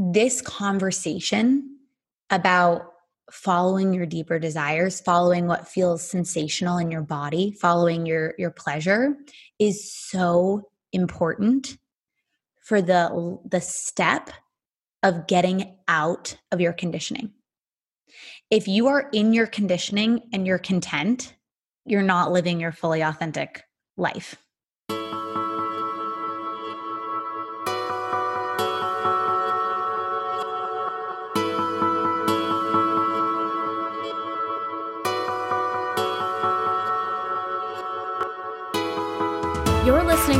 this conversation about following your deeper desires following what feels sensational in your body following your your pleasure is so important for the the step of getting out of your conditioning. If you are in your conditioning and you're content you're not living your fully authentic life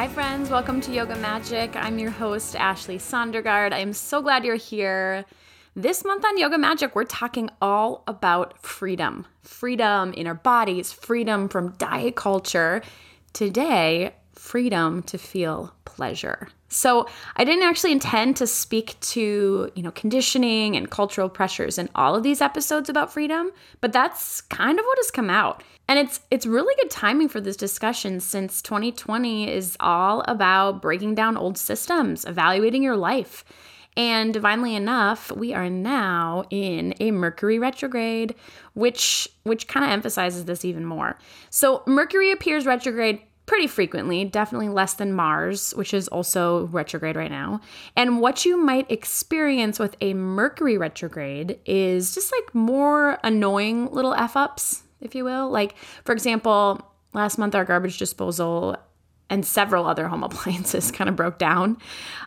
Hi, friends. Welcome to Yoga Magic. I'm your host, Ashley Sondergaard. I'm so glad you're here. This month on Yoga Magic, we're talking all about freedom freedom in our bodies, freedom from diet culture. Today, freedom to feel pleasure. So, I didn't actually intend to speak to, you know, conditioning and cultural pressures in all of these episodes about freedom, but that's kind of what has come out. And it's it's really good timing for this discussion since 2020 is all about breaking down old systems, evaluating your life. And divinely enough, we are now in a Mercury retrograde, which which kind of emphasizes this even more. So Mercury appears retrograde pretty frequently, definitely less than Mars, which is also retrograde right now. And what you might experience with a Mercury retrograde is just like more annoying little F ups, if you will. Like, for example, last month our garbage disposal and several other home appliances kind of broke down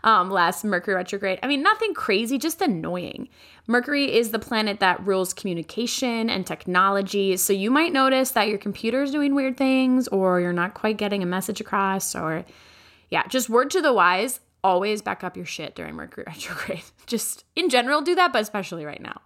um, last Mercury retrograde. I mean, nothing crazy, just annoying. Mercury is the planet that rules communication and technology. So you might notice that your computer is doing weird things, or you're not quite getting a message across, or yeah, just word to the wise always back up your shit during Mercury retrograde. just in general, do that, but especially right now.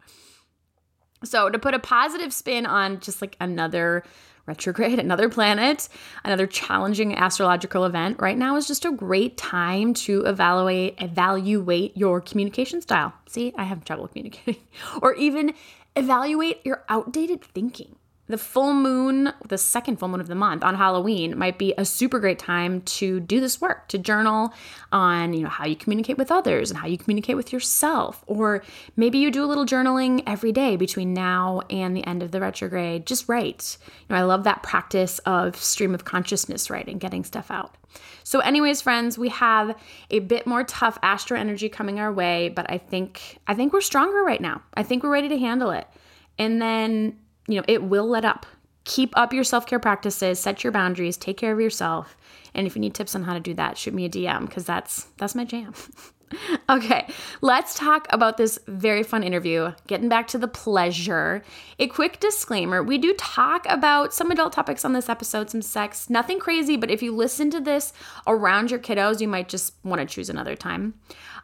So, to put a positive spin on just like another retrograde, another planet, another challenging astrological event, right now is just a great time to evaluate evaluate your communication style. See, I have trouble communicating. or even evaluate your outdated thinking the full moon, the second full moon of the month on Halloween might be a super great time to do this work, to journal on, you know, how you communicate with others and how you communicate with yourself. Or maybe you do a little journaling every day between now and the end of the retrograde. Just write. You know, I love that practice of stream of consciousness writing, getting stuff out. So, anyways, friends, we have a bit more tough astro energy coming our way, but I think I think we're stronger right now. I think we're ready to handle it. And then you know, it will let up. Keep up your self care practices, set your boundaries, take care of yourself. And if you need tips on how to do that, shoot me a DM because that's that's my jam. okay, let's talk about this very fun interview. Getting back to the pleasure. A quick disclaimer we do talk about some adult topics on this episode, some sex, nothing crazy, but if you listen to this around your kiddos, you might just want to choose another time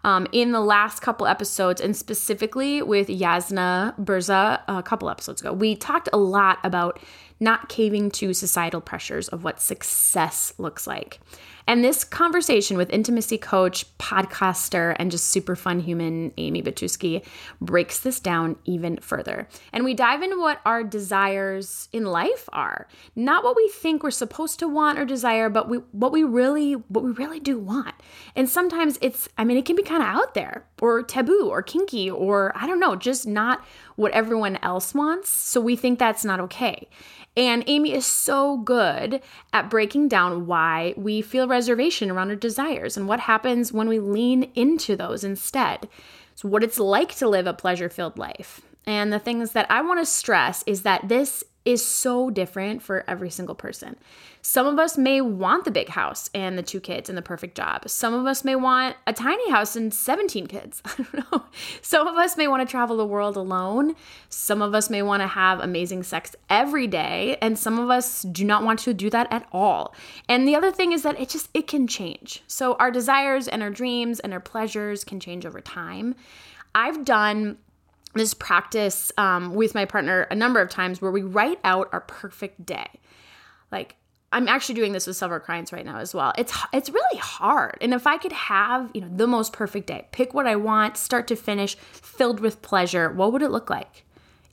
um, in the last couple episodes, and specifically with Jasna Burza a couple episodes ago, we talked a lot about not caving to societal pressures of what success looks like. And this conversation with intimacy coach, podcaster, and just super fun human Amy Batuski breaks this down even further. And we dive into what our desires in life are. Not what we think we're supposed to want or desire, but we, what we really what we really do want. And sometimes it's I mean it can be kind of out there or taboo or kinky or I don't know, just not what everyone else wants. So we think that's not okay. And Amy is so good at breaking down why we feel reservation around our desires and what happens when we lean into those instead. So, what it's like to live a pleasure filled life. And the things that I want to stress is that this is so different for every single person. Some of us may want the big house and the two kids and the perfect job. Some of us may want a tiny house and 17 kids. I don't know. Some of us may want to travel the world alone. Some of us may want to have amazing sex every day, and some of us do not want to do that at all. And the other thing is that it just it can change. So our desires and our dreams and our pleasures can change over time. I've done this practice um, with my partner a number of times where we write out our perfect day. Like I'm actually doing this with several clients right now as well. It's it's really hard. And if I could have, you know, the most perfect day, pick what I want, start to finish, filled with pleasure, what would it look like?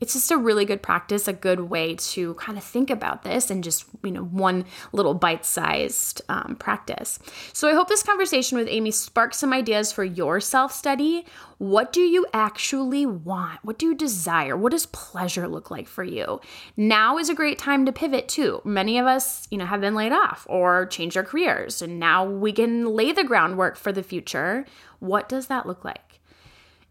It's just a really good practice, a good way to kind of think about this and just, you know, one little bite sized um, practice. So I hope this conversation with Amy sparks some ideas for your self study. What do you actually want? What do you desire? What does pleasure look like for you? Now is a great time to pivot too. Many of us, you know, have been laid off or changed our careers, and now we can lay the groundwork for the future. What does that look like?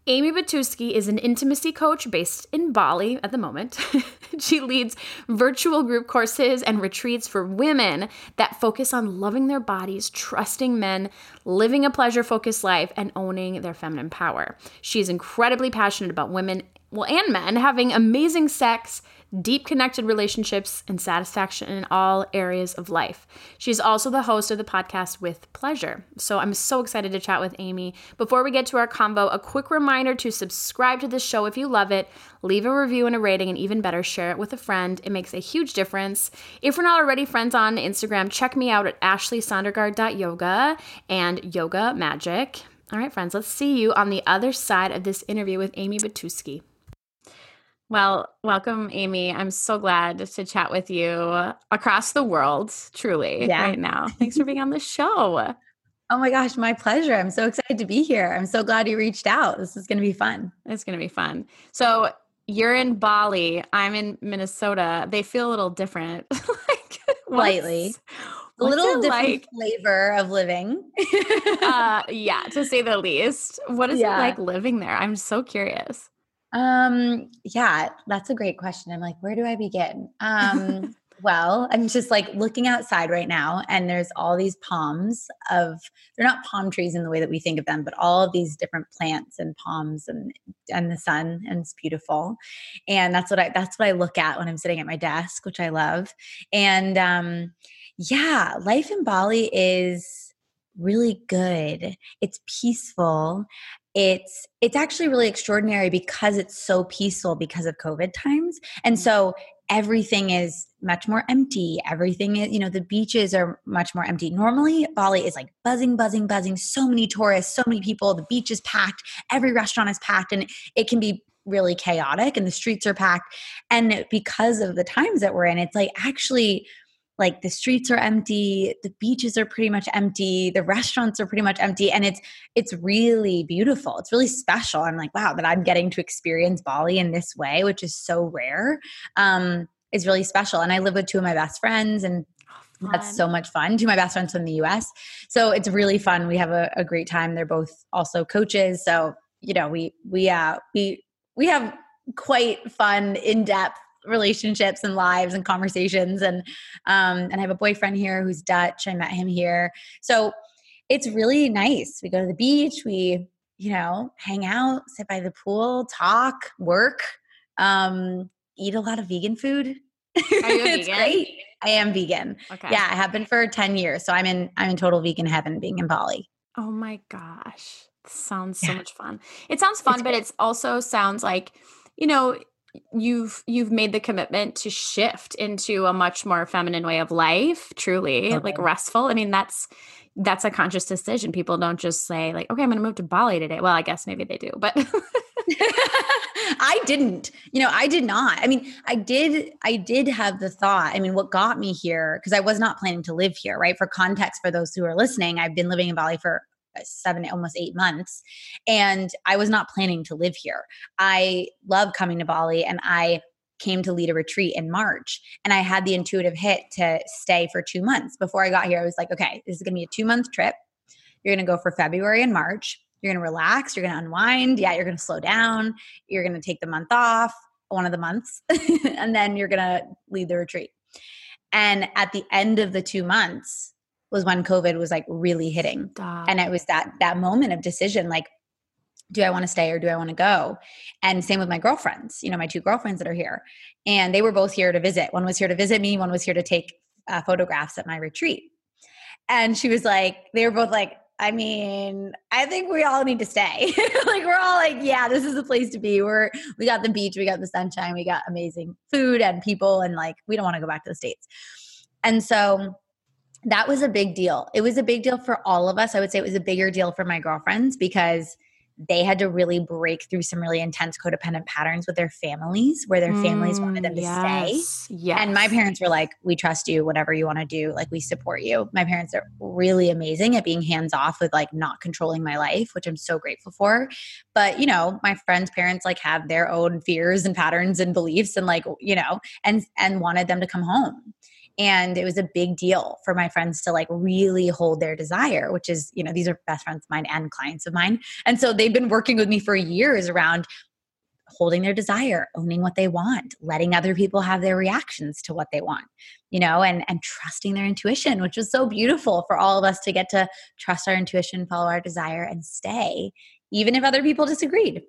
Amy Batuski is an intimacy coach based in Bali at the moment. she leads virtual group courses and retreats for women that focus on loving their bodies, trusting men, living a pleasure focused life, and owning their feminine power. She is incredibly passionate about women, well, and men having amazing sex deep connected relationships, and satisfaction in all areas of life. She's also the host of the podcast With Pleasure. So I'm so excited to chat with Amy. Before we get to our convo, a quick reminder to subscribe to this show if you love it, leave a review and a rating, and even better, share it with a friend. It makes a huge difference. If we're not already friends on Instagram, check me out at ashleysondergaard.yoga and Yoga Magic. All right, friends, let's see you on the other side of this interview with Amy Batuski. Well, welcome, Amy. I'm so glad to chat with you across the world, truly, yeah. right now. Thanks for being on the show. Oh my gosh, my pleasure. I'm so excited to be here. I'm so glad you reached out. This is going to be fun. It's going to be fun. So, you're in Bali, I'm in Minnesota. They feel a little different. like slightly. a little different like? flavor of living. uh, yeah, to say the least. What is yeah. it like living there? I'm so curious. Um, yeah, that's a great question. I'm like, where do I begin? Um, well, I'm just like looking outside right now, and there's all these palms of they're not palm trees in the way that we think of them, but all of these different plants and palms and and the sun, and it's beautiful. And that's what I that's what I look at when I'm sitting at my desk, which I love. And um, yeah, life in Bali is really good. It's peaceful it's it's actually really extraordinary because it's so peaceful because of covid times. And mm. so everything is much more empty. Everything is you know the beaches are much more empty. Normally bali is like buzzing buzzing buzzing. So many tourists so many people. The beach is packed. Every restaurant is packed and it can be really chaotic and the streets are packed. And because of the times that we're in it's like actually like the streets are empty the beaches are pretty much empty the restaurants are pretty much empty and it's it's really beautiful it's really special i'm like wow that i'm getting to experience bali in this way which is so rare um is really special and i live with two of my best friends and oh, that's so much fun. Two of my best friends from the US. So it's really fun. We have a, a great time. They're both also coaches. So, you know, we we uh we we have quite fun, in-depth relationships and lives and conversations and um and I have a boyfriend here who's Dutch. I met him here. So it's really nice. We go to the beach, we, you know, hang out, sit by the pool, talk, work, um, eat a lot of vegan food. it's vegan? great. I am vegan. Okay. Yeah, I have been for 10 years. So I'm in I'm in total vegan heaven being in Bali. Oh my gosh. sounds so yeah. much fun. It sounds fun, it's but it also sounds like, you know, you've you've made the commitment to shift into a much more feminine way of life truly okay. like restful. I mean that's that's a conscious decision. People don't just say like okay i'm going to move to bali today. Well i guess maybe they do but i didn't. You know i did not. I mean i did i did have the thought i mean what got me here because i was not planning to live here right? For context for those who are listening i've been living in bali for Uh, seven, almost eight months. And I was not planning to live here. I love coming to Bali and I came to lead a retreat in March. And I had the intuitive hit to stay for two months. Before I got here, I was like, okay, this is going to be a two month trip. You're going to go for February and March. you're going to relax, you're going to unwind. Yeah, you're going to slow down. You're going to take the month off, one of the months, and then you're going to lead the retreat. And at the end of the two months was when COVID was like really hitting. Stop. And it was that that moment of decision like do I want to stay or do I want to go? And same with my girlfriends, you know, my two girlfriends that are here. And they were both here to visit. One was here to visit me, one was here to take uh, photographs at my retreat. And she was like, they were both like, I mean, I think we all need to stay. like we're all like, yeah, this is the place to be. We're we got the beach, we got the sunshine, we got amazing food and people and like we don't want to go back to the states. And so that was a big deal. It was a big deal for all of us. I would say it was a bigger deal for my girlfriends because they had to really break through some really intense codependent patterns with their families where their families wanted them mm, to yes, stay. Yes. And my parents were like, we trust you, whatever you want to do, like we support you. My parents are really amazing at being hands off with like not controlling my life, which I'm so grateful for. But, you know, my friends' parents like have their own fears and patterns and beliefs and like, you know, and and wanted them to come home and it was a big deal for my friends to like really hold their desire which is you know these are best friends of mine and clients of mine. And so they've been working with me for years around holding their desire owning what they want letting other people have their reactions to what they want you know and and trusting their intuition which was so beautiful for all of us to get to trust our intuition follow our desire and stay even if other people disagreed.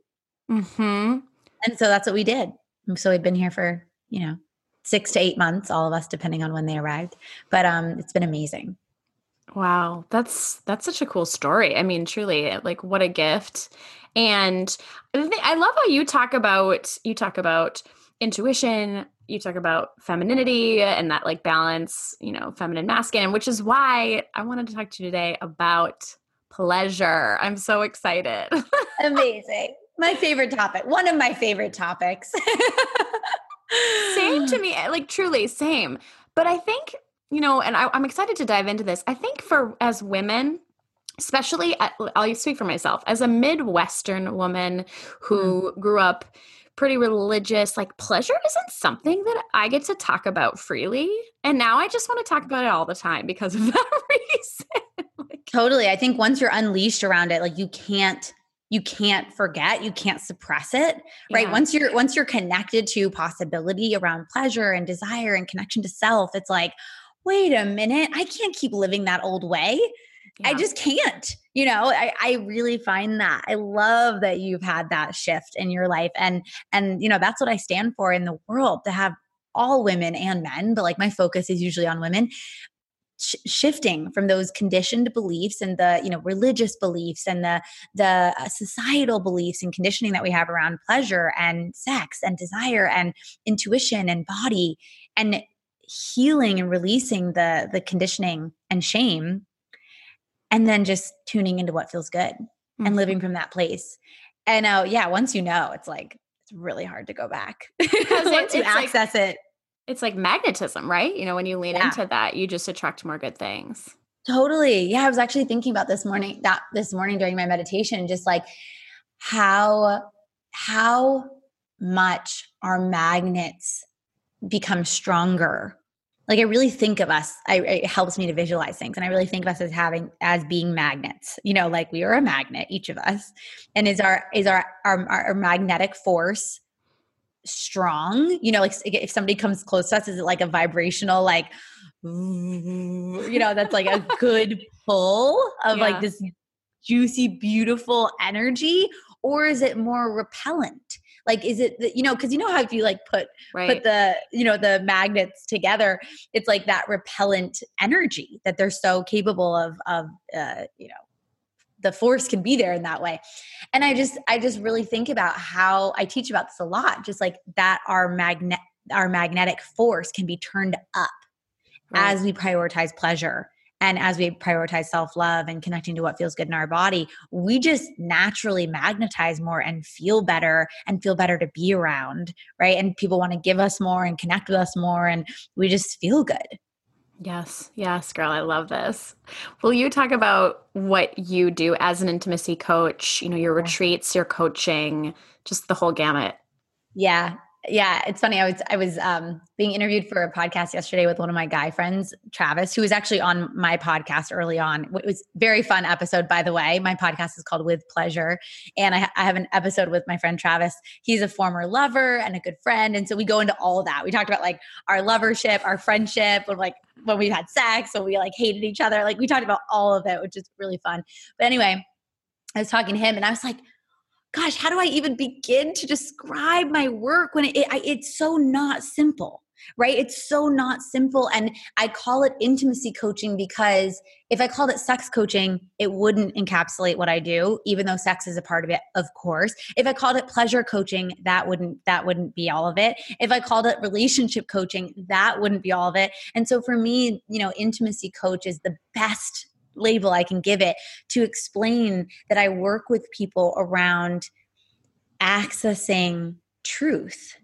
Mm-hmm. and so that's what we did. So we've been here for you know six to eight months, all of us, depending on when they arrived. But um, it's been amazing. Wow, that's that's such a cool story. I mean, truly, like what a gift. And I love how you talk about you talk about intuition, you talk about femininity and that like balance, you know, feminine masculine, which is why I wanted to talk to you today about pleasure. I'm so excited. Amazing. My favorite topic. One of my favorite topics. same to me, eh, like truly same. But I think, you know, and I, I'm excited to dive into this. I think for as women, especially I'll speak for myself as a Midwestern woman who mm. grew up pretty religious, like pleasure isn't something that I get to talk about freely. And now I just want to talk about it all the time because of that reason. like, totally. I think once you're unleashed around it, like you can't you can't forget you can't suppress it right yeah. once you're once you're connected to possibility around pleasure and desire and connection to self it's like wait a minute i can't keep living that old way yeah. i just can't you know I, I really find that i love that you've had that shift in your life and and you know that's what i stand for in the world to have all women and men but like my focus is usually on women sh- shifting from those conditioned beliefs and the you know religious beliefs and the the uh, societal beliefs and conditioning that we have around pleasure and sex and desire and intuition and body and healing and releasing the the conditioning and shame and then just tuning into what feels good mm-hmm. and living from that place. And uh yeah once you know it's like it's really hard to go back. Once you access like, it it's like magnetism, right? You know, when you lean yeah. into that, you just attract more good things. Totally. Yeah, I was actually thinking about this morning that this morning during my meditation just like how how much our magnets become stronger. Like I really think of us, I, it helps me to visualize things, and I really think of us as having as being magnets. You know, like we are a magnet, each of us, and is our is our our, our magnetic force strong you know like if somebody comes close to us is it like a vibrational like you know that's like a good pull of yeah. like this juicy beautiful energy or is it more repellent like is it the, you know because you know how if you like put right. put the you know the magnets together it's like that repellent energy that they're so capable of of uh, you know the force can be there in that way. And i just i just really think about how i teach about this a lot just like that our magnet our magnetic force can be turned up right. as we prioritize pleasure and as we prioritize self-love and connecting to what feels good in our body. We just naturally magnetize more and feel better and feel better to be around right? And people want to give us more and connect with us more and we just feel good Yes, yes, girl, I love this. Will you talk about what you do as an intimacy coach, you know, your retreats, your coaching, just the whole gamut? Yeah. Yeah, it's funny. I was I was um, being interviewed for a podcast yesterday with one of my guy friends, Travis, who was actually on my podcast early on. It was very fun episode, by the way. My podcast is called With Pleasure, and I, I have an episode with my friend Travis. He's a former lover and a good friend, and so we go into all that. We talked about like our lovership, our friendship, when like when we had sex, when we like hated each other. Like we talked about all of it, which is really fun. But anyway, I was talking to him, and I was like gosh, how do I even begin to describe my work when it, it, it's so not simple? Right? It's so not simple. And I call it intimacy coaching because if I called it sex coaching, it wouldn't encapsulate what I do, even though sex is a part of it, of course. If I called it pleasure coaching, that wouldn't that wouldn't be all of it. If I called it relationship coaching, that wouldn't be all of it. And so for me, you know, intimacy coach is the best label I can give it to explain that I work with people around accessing truth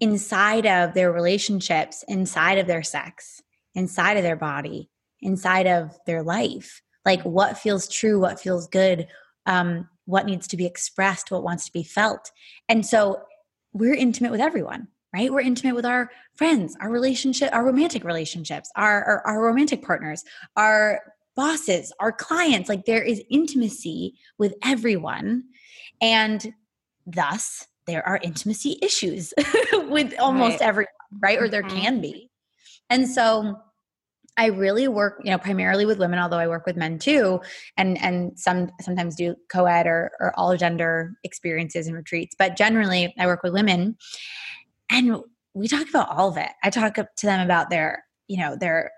inside of their relationships, inside of their sex, inside of their body, inside of their life. Like what feels true, what feels good, um, what needs to be expressed, what wants to be felt. And so we're intimate with everyone right we're intimate with our friends our relationship our romantic relationships our, our, our romantic partners our bosses, our clients. Like there is intimacy with everyone. And thus, there are intimacy issues with almost right. everyone, right? Or there mm-hmm. can be. And so, I really work, you know, primarily with women, although I work with men too, and and some sometimes do co-ed or, or all gender experiences and retreats. But generally, I work with women, and we talk about all of it. I talk to them about their, you know, their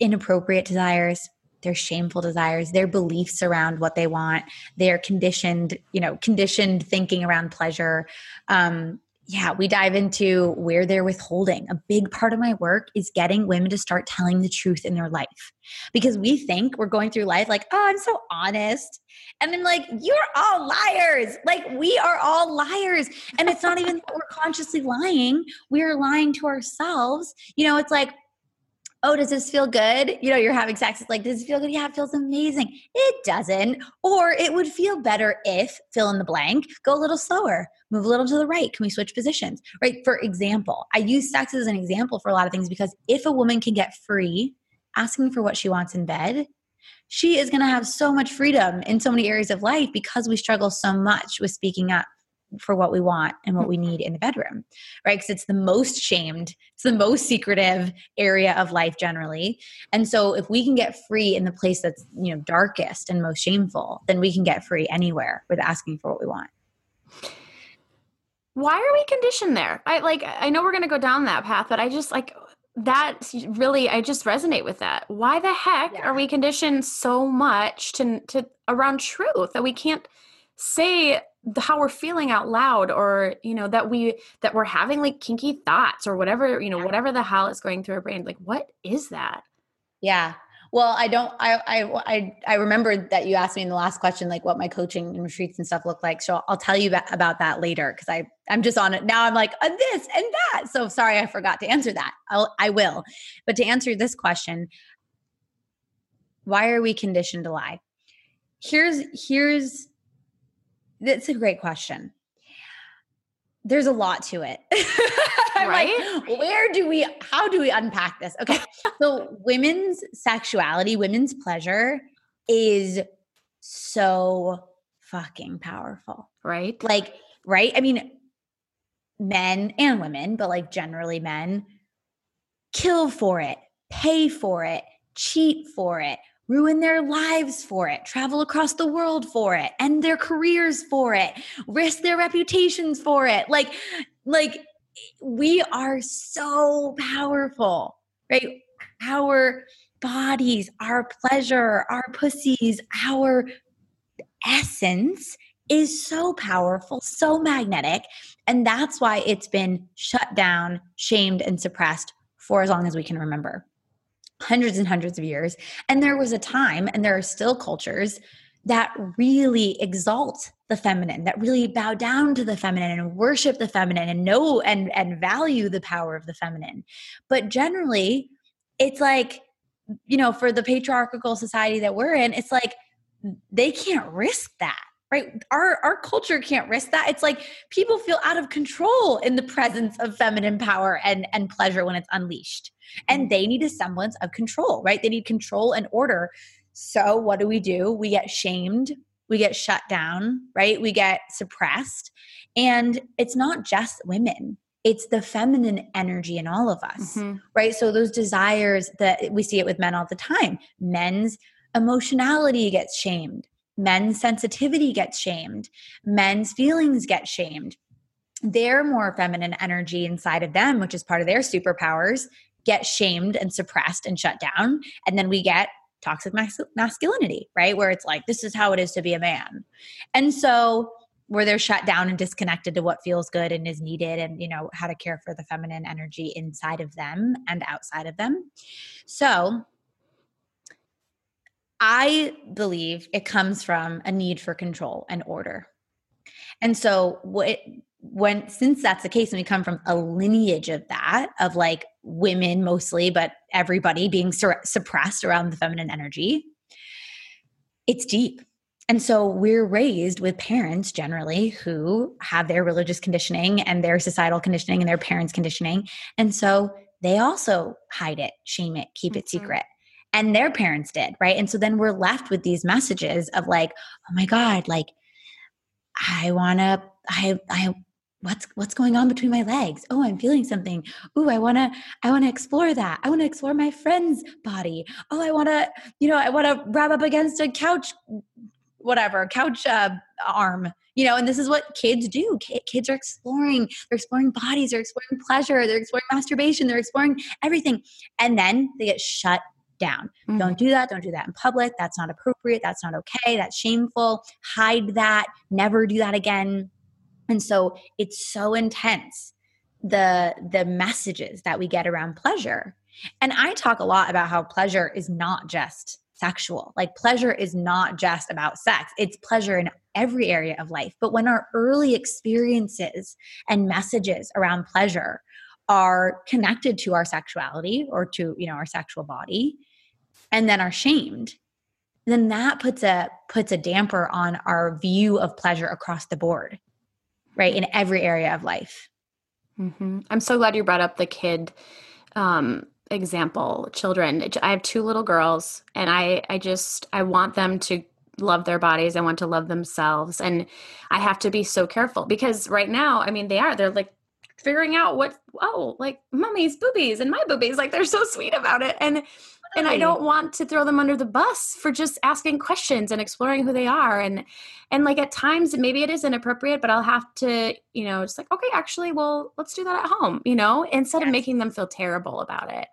inappropriate desires, their shameful desires, their beliefs around what they want, their conditioned, you know, conditioned thinking around pleasure. Um, yeah, we dive into where they're withholding. A big part of my work is getting women to start telling the truth in their life because we think we're going through life like, oh, I'm so honest. And I'm like, you're all liars. Like, we are all liars. And it's not even that we're consciously lying, we're lying to ourselves. You know, it's like, oh, does this feel good? You know, you're having sex. It's like, does it feel good? Yeah, it feels amazing. It doesn't. Or it would feel better if, fill in the blank, go a little slower, move a little to the right. Can we switch positions? Right. For example, I use sex as an example for a lot of things because if a woman can get free asking for what she wants in bed, she is going to have so much freedom in so many areas of life because we struggle so much with speaking up for what we want and what we mm-hmm. need in the bedroom, right? Because it's the most shamed, it's the most secretive area of life generally. And so if we can get free in the place that's, you know, darkest and most shameful, then we can get free anywhere with asking for what we want. Why are we conditioned there? I like I know we're going to go down that path, but I just like that really I just resonate with that. Why the heck yeah. are we conditioned so much to to around truth that we can't say how we're feeling out loud or you know that we that we're having like kinky thoughts or whatever you know whatever the hell is going through our brain like what is that? Yeah. Well i don't i i i, I remembered that you asked me in the last question like what my coaching and retreats and stuff look like so i'll tell you about that later because i i'm just on it now i'm like uh, this and that. So sorry i forgot to answer that. I'll i will. But to answer this question why are we conditioned to lie? Here's here's that's a great question. There's a lot to it. right? Like, where do we, how do we unpack this? Okay. so, women's sexuality, women's pleasure is so fucking powerful. Right. Like, right? I mean, men and women, but like generally men kill for it, pay for it, cheat for it, ruin their lives for it, travel across the world for it, end their careers for it, risk their reputations for it. Like, like we are so powerful, right? Our bodies, our pleasure, our pussies, our essence is so powerful, so magnetic. And that's why it's been shut down, shamed, and suppressed for as long as we can remember hundreds and hundreds of years. And there was a time, and there are still cultures that really exalt the feminine, that really bow down to the feminine and worship the feminine and know and, and value the power of the feminine. But generally, it's like, you know, for the patriarchal society that we're in, it's like they can't risk that right? Our our culture can't risk that. It's like people feel out of control in the presence of feminine power and and pleasure when it's unleashed. And mm. they need a semblance of control right? They need control and order. So what do we do? We get shamed. We get shut down right? We get suppressed. And it's not just women. It's the feminine energy in all of us mm-hmm. right? So those desires that we see it with men all the time. Men's emotionality gets shamed men's sensitivity gets shamed men's feelings get shamed. Their more feminine energy inside of them which is part of their superpowers get shamed and suppressed and shut down. And then we get toxic mas- masculinity right? Where it's like this is how it is to be a man. And so where they're shut down and disconnected to what feels good and is needed and you know how to care for the feminine energy inside of them and outside of them. So i believe it comes from a need for control and order and so what when since that's the case and we come from a lineage of that of like women mostly but everybody being sur- suppressed around the feminine energy it's deep and so we're raised with parents generally who have their religious conditioning and their societal conditioning and their parents' conditioning. And so they also hide it, shame it, keep it mm-hmm. secret. And their parents did, right? And so then we're left with these messages of like, oh my God, like I wanna, I, I, what's what's going on between my legs? Oh i'm feeling something. Oh i want to i want to explore that. I want to explore my friend's body. Oh i want to you know i want to wrap up against a couch whatever couch uh, arm you know? And this is what kids do. Kids are exploring. They're exploring bodies. They're exploring pleasure. They're exploring masturbation. They're exploring everything. And then they get shut down. Mm-hmm. don't do that. Don't do that in public. That's not appropriate. That's not okay. That's shameful. Hide that. Never do that again. And so it's so intense the the messages that we get around pleasure. And i talk a lot about how pleasure is not just sexual. Like pleasure is not just about sex, it's pleasure in every area of life. But when our early experiences and messages around pleasure are connected to our sexuality or to, you know, our sexual body and then are shamed, then that puts a puts a damper on our view of pleasure across the board. Right? In every area of life. Mm-hmm. I'm so glad you brought up the kid um, example children i have two little girls and i i just i want them to love their bodies i want to love themselves and i have to be so careful because right now i mean they are they're like figuring out what oh like mummy's boobies and my boobies like they're so sweet about it and and I don't want to throw them under the bus for just asking questions and exploring who they are. And and like at times maybe it is inappropriate, but I'll have to, you know, just like, okay, actually, well, let's do that at home, you know, instead yes. of making them feel terrible about it.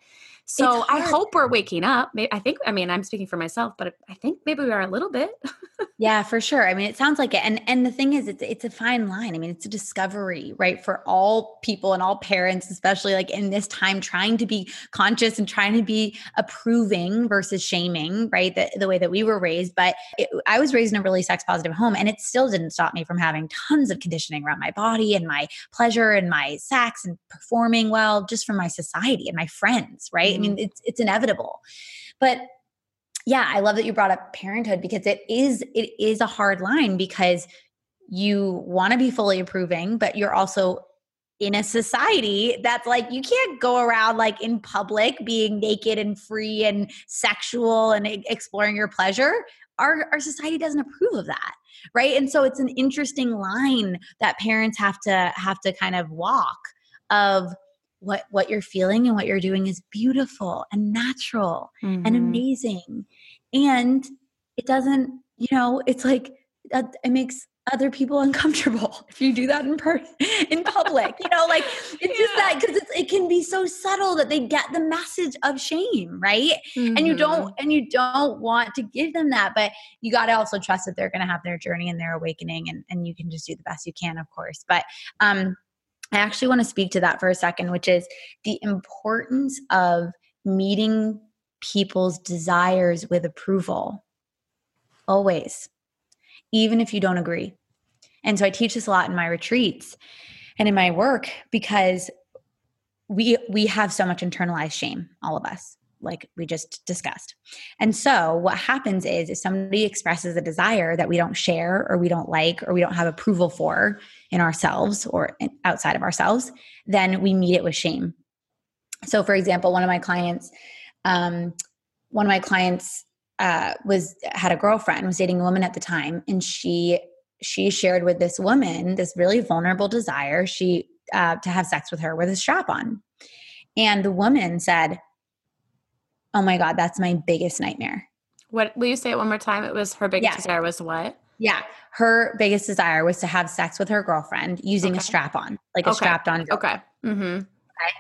So I hope we're waking up. I think, I mean, I'm speaking for myself, but I think maybe we are a little bit. yeah, for sure. I mean, it sounds like it. And and the thing is, it's it's a fine line. I mean, it's a discovery, right, for all people and all parents, especially like in this time, trying to be conscious and trying to be approving versus shaming, right? The the way that we were raised. But it, I was raised in a really sex positive home, and it still didn't stop me from having tons of conditioning around my body and my pleasure and my sex and performing well, just from my society and my friends, right? I mean, mm-hmm. it's it's inevitable. But yeah, I love that you brought up parenthood because it is it is a hard line because you want to be fully approving, but you're also in a society that's like you can't go around like in public being naked and free and sexual and exploring your pleasure. Our our society doesn't approve of that right? And so it's an interesting line that parents have to have to kind of walk of what what you're feeling and what you're doing is beautiful and natural mm-hmm. and amazing and it doesn't you know it's like it makes other people uncomfortable if you do that in person in public you know like it's yeah. just that because it can be so subtle that they get the message of shame right mm-hmm. and you don't mm-hmm. and you don't want to give them that but you got to also trust that they're going to have their journey and their awakening and, and you can just do the best you can of course but um I actually want to speak to that for a second, which is the importance of meeting people's desires with approval. Always, even if you don't agree. And so I teach this a lot in my retreats and in my work because we we have so much internalized shame all of us like we just discussed. And so what happens is if somebody expresses a desire that we don't share or we don't like or we don't have approval for in ourselves or outside of ourselves, then we meet it with shame. So for example, one of my clients, um, one of my clients uh, was had a girlfriend, was dating a woman at the time, and she she shared with this woman this really vulnerable desire she uh, to have sex with her with a strap on, and the woman said, oh my god that's my biggest nightmare what will you say it one more time it was her biggest yeah. desire was what yeah her biggest desire was to have sex with her girlfriend using okay. a strap on like a okay. strapped on okay mm-hmm. okay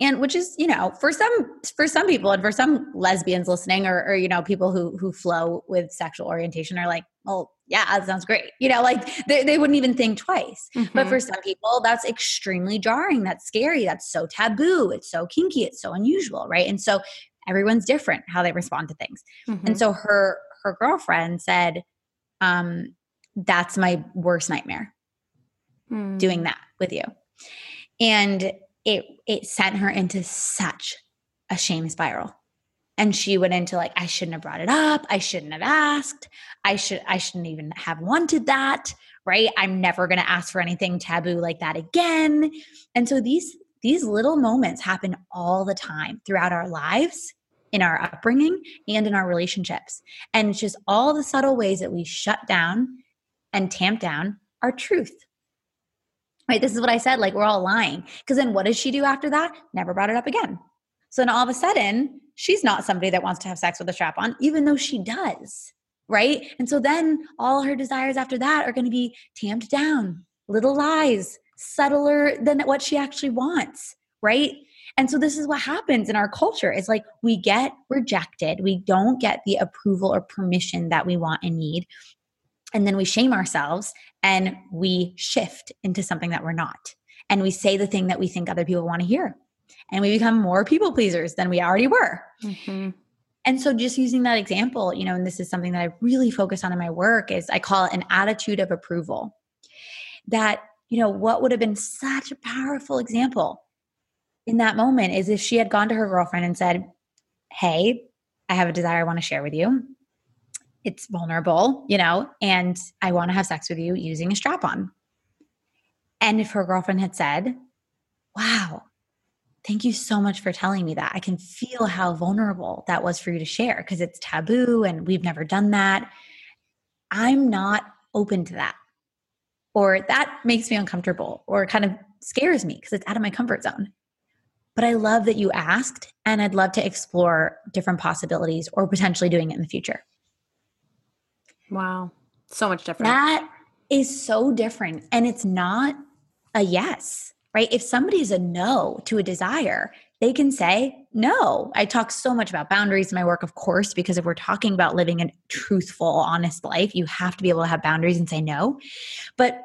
and which is you know for some for some people and for some lesbians listening or, or you know people who who flow with sexual orientation are like well yeah that sounds great you know like they, they wouldn't even think twice mm-hmm. but for some people that's extremely jarring that's scary that's so taboo it's so kinky it's so unusual right and so everyone's different how they respond to things mm-hmm. and so her her girlfriend said um that's my worst nightmare mm. doing that with you and it it sent her into such a shame spiral. And she went into like i shouldn't have brought it up. I shouldn't have asked. I should i shouldn't even have wanted that right? I'm never going to ask for anything taboo like that again. And so these these little moments happen all the time throughout our lives in our upbringing and in our relationships. And it's just all the subtle ways that we shut down and tamp down our truth. Right? This is what I said like, we're all lying. Because then what does she do after that? Never brought it up again. So then all of a sudden, she's not somebody that wants to have sex with a strap on, even though she does. Right? And so then all her desires after that are going to be tamped down, little lies, subtler than what she actually wants. Right? And so this is what happens in our culture. It's like we get rejected. We don't get the approval or permission that we want and need. And then we shame ourselves and we shift into something that we're not. And we say the thing that we think other people want to hear. And we become more people pleasers than we already were. Mm-hmm. And so just using that example, you know, and this is something that I really focus on in my work is I call it an attitude of approval. That, you know, what would have been such a powerful example in that moment is if she had gone to her girlfriend and said, Hey, I have a desire I want to share with you. It's vulnerable, you know, and I want to have sex with you using a strap on. And if her girlfriend had said, Wow, thank you so much for telling me that. I can feel how vulnerable that was for you to share because it's taboo and we've never done that. I'm not open to that. Or that makes me uncomfortable or kind of scares me because it's out of my comfort zone. But I love that you asked, and I'd love to explore different possibilities or potentially doing it in the future. Wow. So much different. That is so different. And it's not a yes, right? If somebody is a no to a desire, they can say no. I talk so much about boundaries in my work, of course, because if we're talking about living a truthful, honest life, you have to be able to have boundaries and say no. But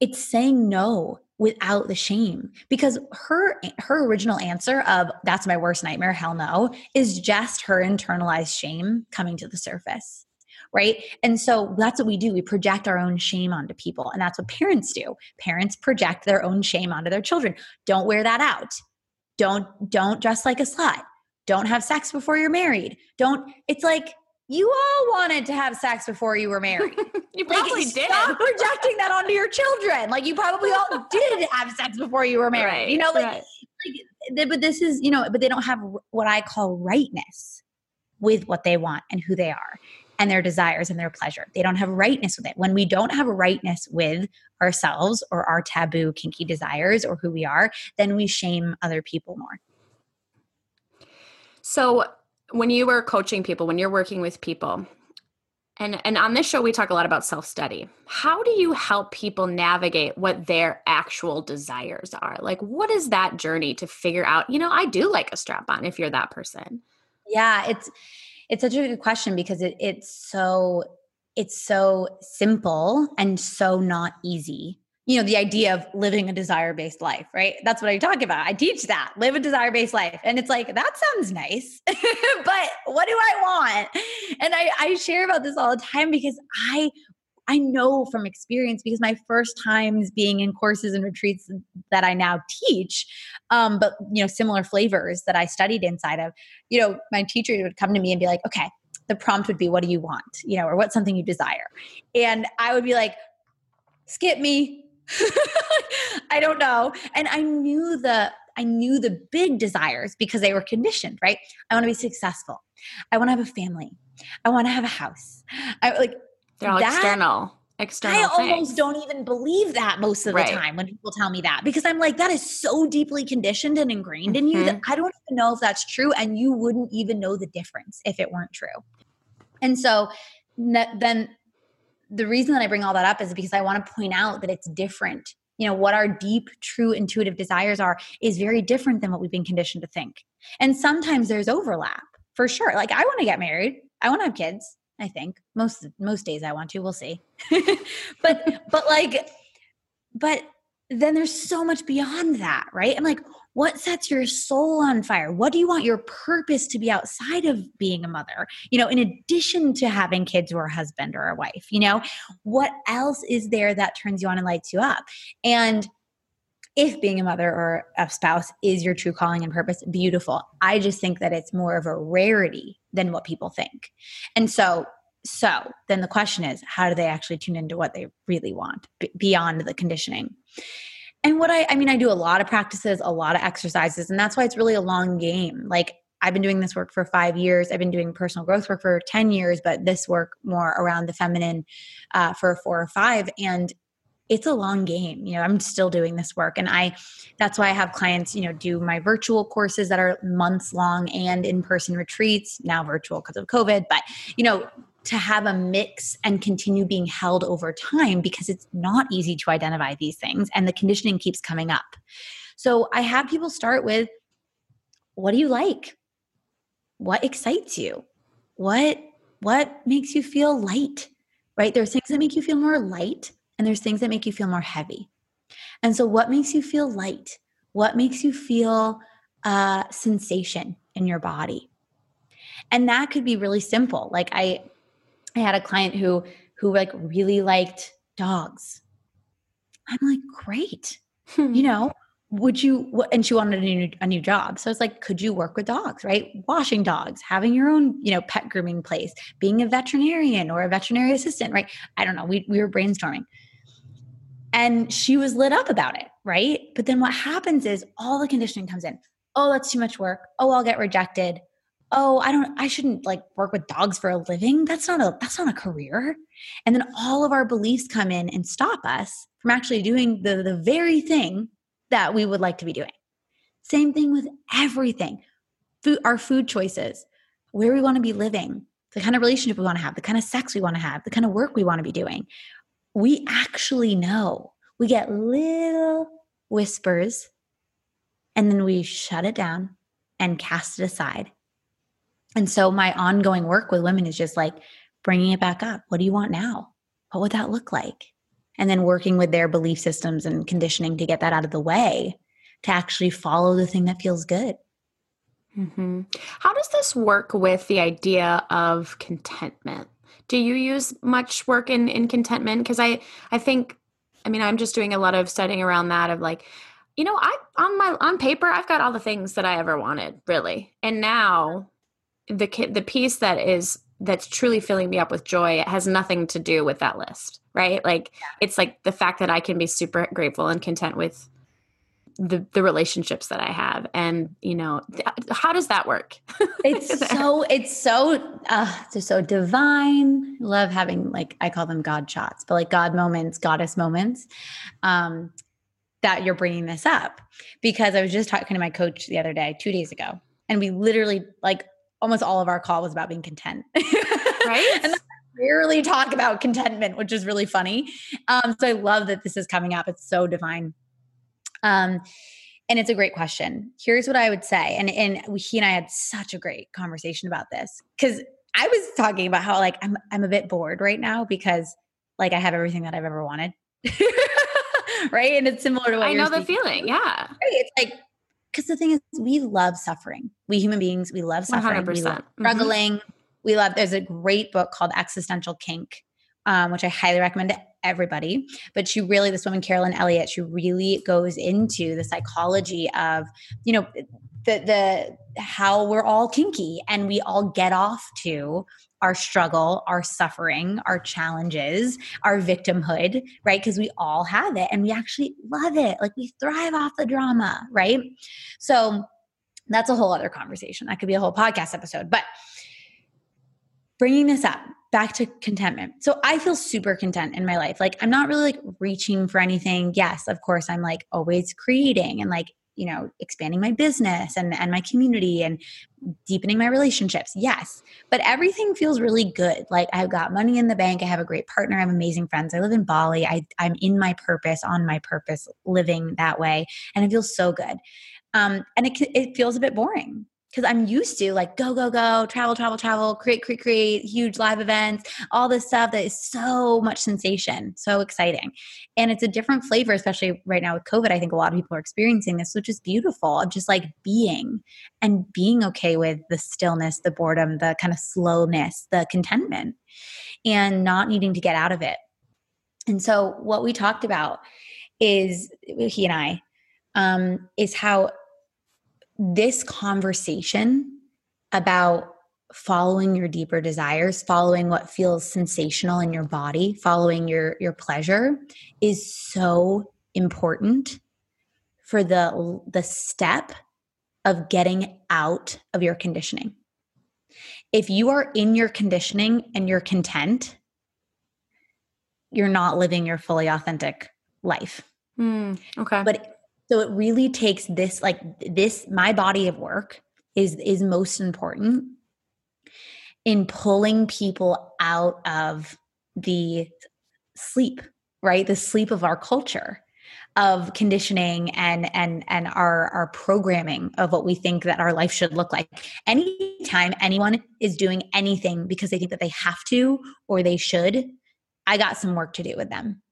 it's saying no without the shame because her her original answer of that's my worst nightmare hell no is just her internalized shame coming to the surface right and so that's what we do we project our own shame onto people and that's what parents do parents project their own shame onto their children don't wear that out don't don't dress like a slut don't have sex before you're married don't it's like you all wanted to have sex before you were married. you probably like, did. Stop projecting that onto your children. Like you probably all did have sex before you were married. Right, you know, like, right. like, but this is, you know, but they don't have what I call rightness with what they want and who they are and their desires and their pleasure. They don't have rightness with it. When we don't have rightness with ourselves or our taboo, kinky desires or who we are, then we shame other people more. So, when you were coaching people, when you're working with people, and and on this show we talk a lot about self-study. How do you help people navigate what their actual desires are? Like what is that journey to figure out, you know, I do like a strap on if you're that person? Yeah, it's it's such a good question because it, it's so it's so simple and so not easy. You know the idea of living a desire based life right? That's what i talk about. I teach that live a desire based life. And it's like that sounds nice but what do i want? And i i share about this all the time because i i know from experience because my first times being in courses and retreats that I now teach, um, but you know, similar flavors that I studied inside of, you know, my teacher would come to me and be like, okay, the prompt would be, what do you want? You know, or what's something you desire? And I would be like, skip me. I don't know. And I knew the I knew the big desires because they were conditioned, right? I want to be successful. I want to have a family. I want to have a house. I like they're all that, external. External. I things. almost don't even believe that most of the time when people tell me that because I'm like, that is so deeply conditioned and ingrained mm-hmm. in you that mm-hmm. I don't even know if that's true. And you wouldn't even know the difference if it weren't true. And so then the reason that I bring all that up is because I want to point out that it's different you know what our deep true intuitive desires are is very different than what we've been conditioned to think and sometimes there's overlap for sure like i want to get married i want to have kids i think. Most most days i want to we'll see. But but like but then there's so much beyond that right? I'm like what sets your soul on fire? What do you want your purpose to be outside of being a mother you know in addition to having kids or a husband or a wife you know? What else is there that turns you on and lights you up? And if being a mother or a spouse is your true calling and purpose beautiful i just think that it's more of a rarity than what people think and so so then the question is how do they actually tune into what they really want b- beyond the conditioning and what I, I mean, I do a lot of practices, a lot of exercises, and that's why it's really a long game. Like I've been doing this work for five years. I've been doing personal growth work for 10 years, but this work more around the feminine uh, for four or five. And it's a long game. You know, I'm still doing this work. And I, that's why I have clients, you know, do my virtual courses that are months long and in person retreats, now virtual because of COVID. But, you know, to have a mix and continue being held over time because it's not easy to identify these things and the conditioning keeps coming up. So I have people start with what do you like? What excites you? What what makes you feel light? Right? There's things that make you feel more light and there's things that make you feel more heavy. And so what makes you feel light? What makes you feel uh sensation in your body? And that could be really simple. Like I I had a client who who like really liked dogs. I'm like, great. Hmm. You know, would you and she wanted a new a new job. So it's like, could you work with dogs, right? Washing dogs, having your own, you know, pet grooming place, being a veterinarian or a veterinary assistant, right? I don't know. We we were brainstorming. And she was lit up about it, right? But then what happens is all the conditioning comes in. Oh, that's too much work. Oh, I'll get rejected oh i don't i shouldn't like work with dogs for a living that's not a that's not a career and then all of our beliefs come in and stop us from actually doing the the very thing that we would like to be doing same thing with everything food our food choices where we want to be living the kind of relationship we want to have the kind of sex we want to have the kind of work we want to be doing we actually know we get little whispers and then we shut it down and cast it aside and so my ongoing work with women is just like bringing it back up. What do you want now? What would that look like? And then working with their belief systems and conditioning to get that out of the way to actually follow the thing that feels good. Mm-hmm. How does this work with the idea of contentment? Do you use much work in, in contentment? Because I, I think, I mean, I'm just doing a lot of studying around that of like, you know, I on my on paper, I've got all the things that I ever wanted, really. And now the the piece that is that's truly filling me up with joy it has nothing to do with that list right like it's like the fact that i can be super grateful and content with the the relationships that i have and you know th- how does that work it's so it's so uh just so divine love having like i call them god shots but like god moments goddess moments um that you're bringing this up because i was just talking to my coach the other day two days ago and we literally like almost all of our call was about being content. Right. and rarely talk about contentment, which is really funny. Um, so I love that this is coming up. It's so divine. Um, and it's a great question. Here's what I would say. And, and he and I had such a great conversation about this because I was talking about how like I'm I'm a bit bored right now because like I have everything that I've ever wanted. right. And it's similar to what I know the feeling. Yeah. Right? It's like because the thing is we love suffering we human beings we love suffering 100%. We love struggling mm-hmm. we love there's a great book called existential kink um, which I highly recommend to everybody. But she really, this woman, Carolyn Elliott, she really goes into the psychology of, you know, the the how we're all kinky and we all get off to our struggle, our suffering, our challenges, our victimhood, right? Because we all have it and we actually love it. Like we thrive off the drama, right? So that's a whole other conversation. That could be a whole podcast episode. But bringing this up back to contentment. So I feel super content in my life. Like I'm not really like reaching for anything. Yes, of course, I'm like always creating and like you know expanding my business and and my community and deepening my relationships. Yes but everything feels really good. Like i've got money in the bank. I have a great partner. I have amazing friends. I live in bali. I, i'm in my purpose on my purpose living that way and it feels so good. Um, and it, it feels a bit boring because I'm used to like go, go, go, travel, travel, travel, create, create, create, huge live events, all this stuff that is so much sensation, so exciting. And it's a different flavor, especially right now with COVID. I think a lot of people are experiencing this, which is beautiful of just like being and being okay with the stillness, the boredom, the kind of slowness, the contentment, and not needing to get out of it. And so, what we talked about is he and I um, is how this conversation about following your deeper desires following what feels sensational in your body following your your pleasure is so important for the the step of getting out of your conditioning. If you are in your conditioning and you're content you're not living your fully authentic life. Mm, okay. But so it really takes this like this my body of work is is most important in pulling people out of the sleep, right? The sleep of our culture of conditioning and and and our our programming of what we think that our life should look like anytime anyone is doing anything because they think that they have to or they should i got some work to do with them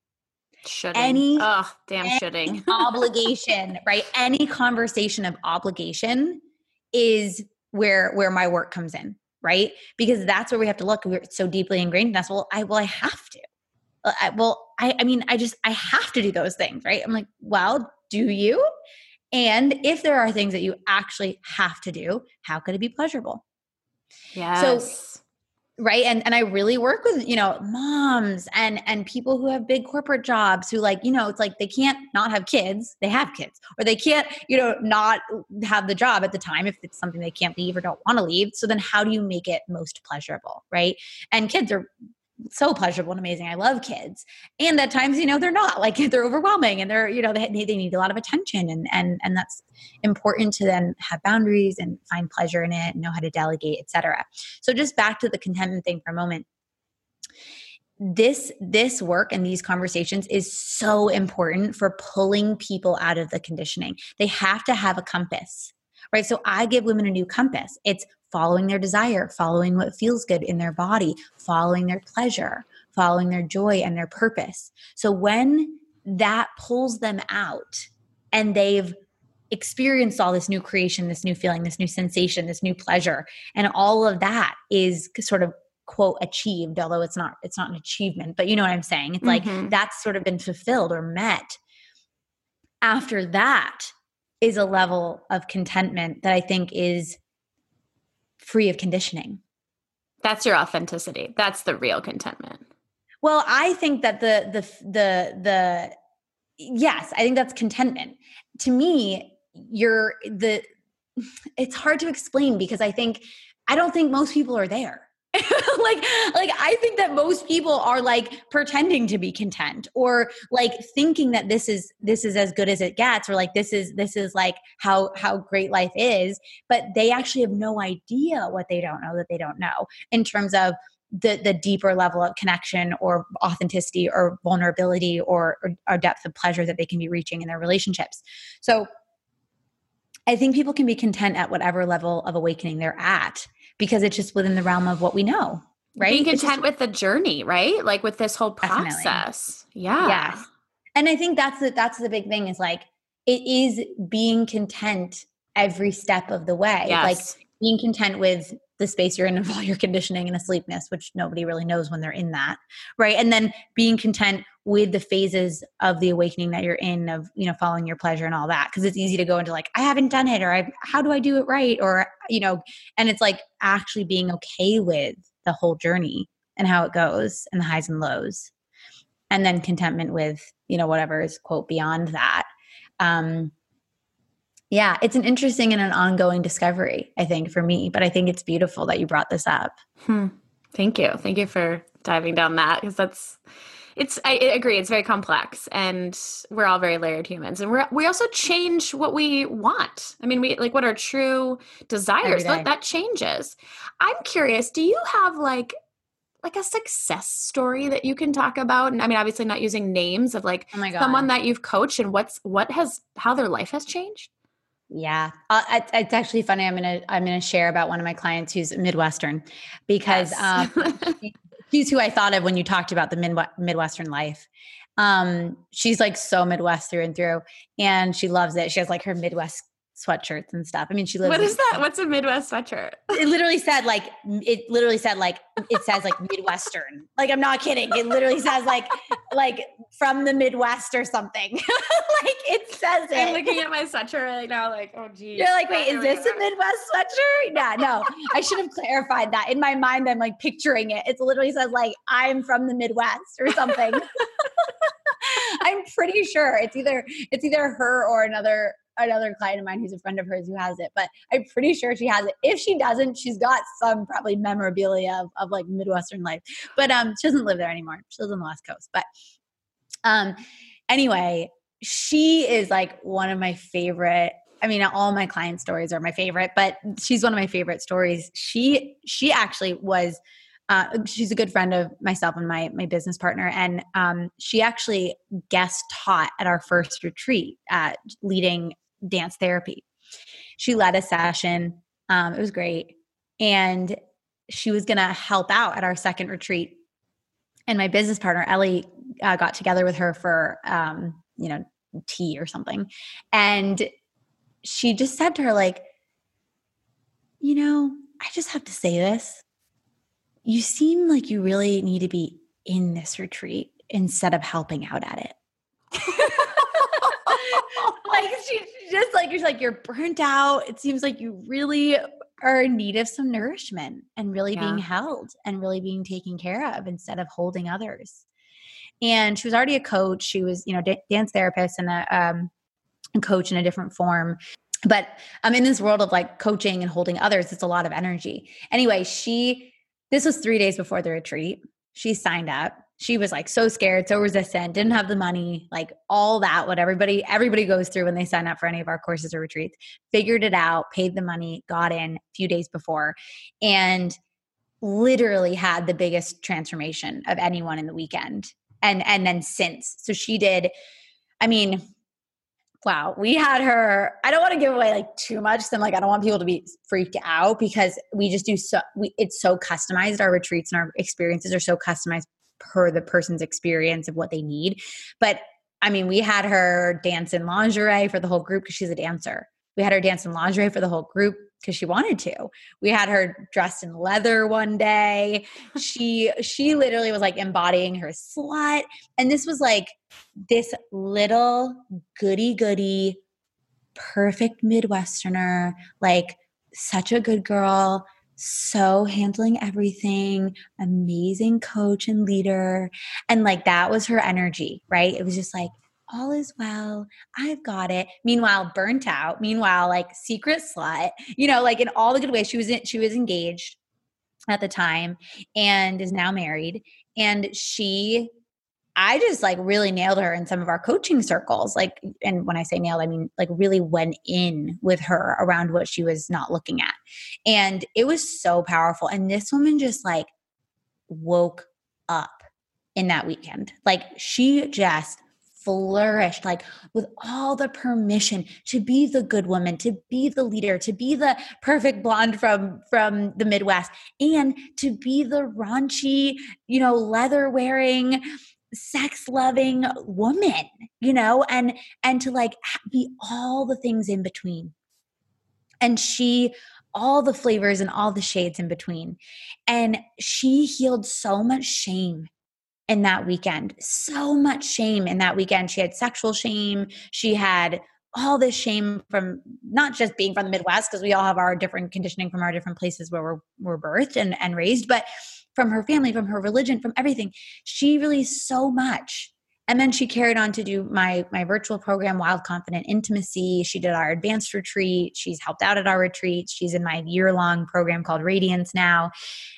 Shoulding. Any oh damn any shoulding obligation, right? Any conversation of obligation is where where my work comes in, right? Because that's where we have to look. We're so deeply ingrained in us. Well, I well I have to. I, well, I I mean I just I have to do those things, right? I'm like, well, do you? And if there are things that you actually have to do, how could it be pleasurable? yeah So right and and i really work with you know moms and and people who have big corporate jobs who like you know it's like they can't not have kids they have kids or they can't you know not have the job at the time if it's something they can't leave or don't want to leave so then how do you make it most pleasurable right? And kids are so pleasurable and amazing. I love kids. And at times, you know, they're not like they're overwhelming and they're, you know, they, they need a lot of attention and, and, and that's important to then have boundaries and find pleasure in it and know how to delegate, etc. So just back to the contentment thing for a moment. This, this work and these conversations is so important for pulling people out of the conditioning. They have to have a compass right? So I give women a new compass. It's following their desire, following what feels good in their body, following their pleasure, following their joy and their purpose. So when that pulls them out and they've experienced all this new creation, this new feeling, this new sensation, this new pleasure, and all of that is sort of quote achieved although it's not it's not an achievement but you know what i'm saying it's mm-hmm. like that's sort of been fulfilled or met after that is a level of contentment that i think is free of conditioning. That's your authenticity. That's the real contentment. Well, I think that the the the the yes, I think that's contentment. To me, you're the it's hard to explain because I think I don't think most people are there. like like i think that most people are like pretending to be content or like thinking that this is this is as good as it gets or like this is this is like how how great life is but they actually have no idea what they don't know that they don't know in terms of the the deeper level of connection or authenticity or vulnerability or, or, or depth of pleasure that they can be reaching in their relationships. So I think people can be content at whatever level of awakening they're at because it's just within the realm of what we know, right? Being content just, with the journey, right? Like with this whole process. Definitely. Yeah. Yes. And I think that's the that's the big thing is like it is being content every step of the way. Yes. Like being content with the space you're in of all your conditioning and asleepness, which nobody really knows when they're in that, right? And then being content with the phases of the awakening that you're in of you know following your pleasure and all that because it's easy to go into like i haven't done it or i how do i do it right? or you know and it's like actually being okay with the whole journey and how it goes and the highs and lows. And then contentment with you know whatever is quote beyond that. Um yeah it's an interesting and an ongoing discovery i think for me but i think it's beautiful that you brought this up. Hmm. thank you. Thank you for diving down that because that's it's I agree it's very complex and we're all very layered humans and we're we also change what we want. I mean we like what our true desires that, that changes. I'm curious, do you have like like a success story that you can talk about and i mean obviously not using names of like oh someone that you've coached and what's what has how their life has changed yeah, uh, it's actually funny. I'm gonna I'm gonna share about one of my clients who's Midwestern because yes. um, she's who I thought of when you talked about the mid- Midwestern life. Um, she's like so Midwest through and through, and she loves it. She has like her Midwest sweatshirts and stuff. I mean, she lives. What is that? What's a Midwest sweatshirt? It literally said like it literally said like it says like Midwestern. Like I'm not kidding. It literally says like like from the Midwest or something. like it says it. I'm looking at my sweatshirt right now, like oh geez. You're like, wait, is this a Midwest sweatshirt? Yeah, no. I should have clarified that. In my mind, I'm like picturing it. It literally says like I'm from the Midwest or something. I'm pretty sure it's either it's either her or another another client of mine who's a friend of hers who has it, but I'm pretty sure she has it. If she doesn't, she's got some probably memorabilia of, of like Midwestern life. But um, she doesn't live there anymore. She lives on the West Coast. But um, anyway, she is like one of my favorite I mean, all my client stories are my favorite, but she's one of my favorite stories. She she actually was uh, she's a good friend of myself and my my business partner, and um, she actually guest taught at our first retreat at leading dance therapy. She led a session. Um, it was great. And she was going to help out at our second retreat. And my business partner, Ellie, uh, got together with her for, um, you know, tea or something. And she just said to her, like, you know, I just have to say this. You seem like you really need to be in this retreat instead of helping out at it. like she just like you're like you're burnt out. It seems like you really are in need of some nourishment and really yeah. being held and really being taken care of instead of holding others. And she was already a coach. She was, you know, d- dance therapist and a, um, a coach in a different form but i'm um, in this world of like coaching and holding others it's a lot of energy anyway she this was three days before the retreat she signed up she was like so scared, so resistant, didn't have the money, like all that what everybody everybody goes through when they sign up for any of our courses or retreats. Figured it out, paid the money, got in a few days before and literally had the biggest transformation of anyone in the weekend. And and then since. So she did I mean, wow we had her i don't want to give away like too much then like i don't want people to be freaked out because we just do so we it's so customized our retreats and our experiences are so customized per the person's experience of what they need. But I mean, we had her dance in lingerie for the whole group because she's a dancer. We had her dance in lingerie for the whole group because she wanted to. We had her dressed in leather one day. she she literally was like embodying her slut. And this was like this little goody goody perfect midwesterner, like such a good girl, so handling everything, amazing coach and leader. And like that was her energy, right? It was just like, all is well. I've got it. Meanwhile, burnt out. Meanwhile, like secret slut, you know, like in all the good ways. She was in, she was engaged at the time and is now married. And she I just like really nailed her in some of our coaching circles. Like, and when I say nailed, I mean like really went in with her around what she was not looking at. And it was so powerful. And this woman just like woke up in that weekend. Like, she just flourished like with all the permission to be the good woman to be the leader to be the perfect blonde from from the midwest and to be the raunchy you know leather wearing sex loving woman you know and and to like be all the things in between and she all the flavors and all the shades in between. And she healed so much shame in that weekend. So much shame in that weekend. She had sexual shame. She had all this shame from not just being from the Midwest, because we all have our different conditioning from our different places where we're, we're birthed and, and raised, but from her family, from her religion, from everything. She released so much. And then she carried on to do my my virtual program, Wild Confident Intimacy. She did our advanced retreat. She's helped out at our retreats. She's in my year long program called Radiance now.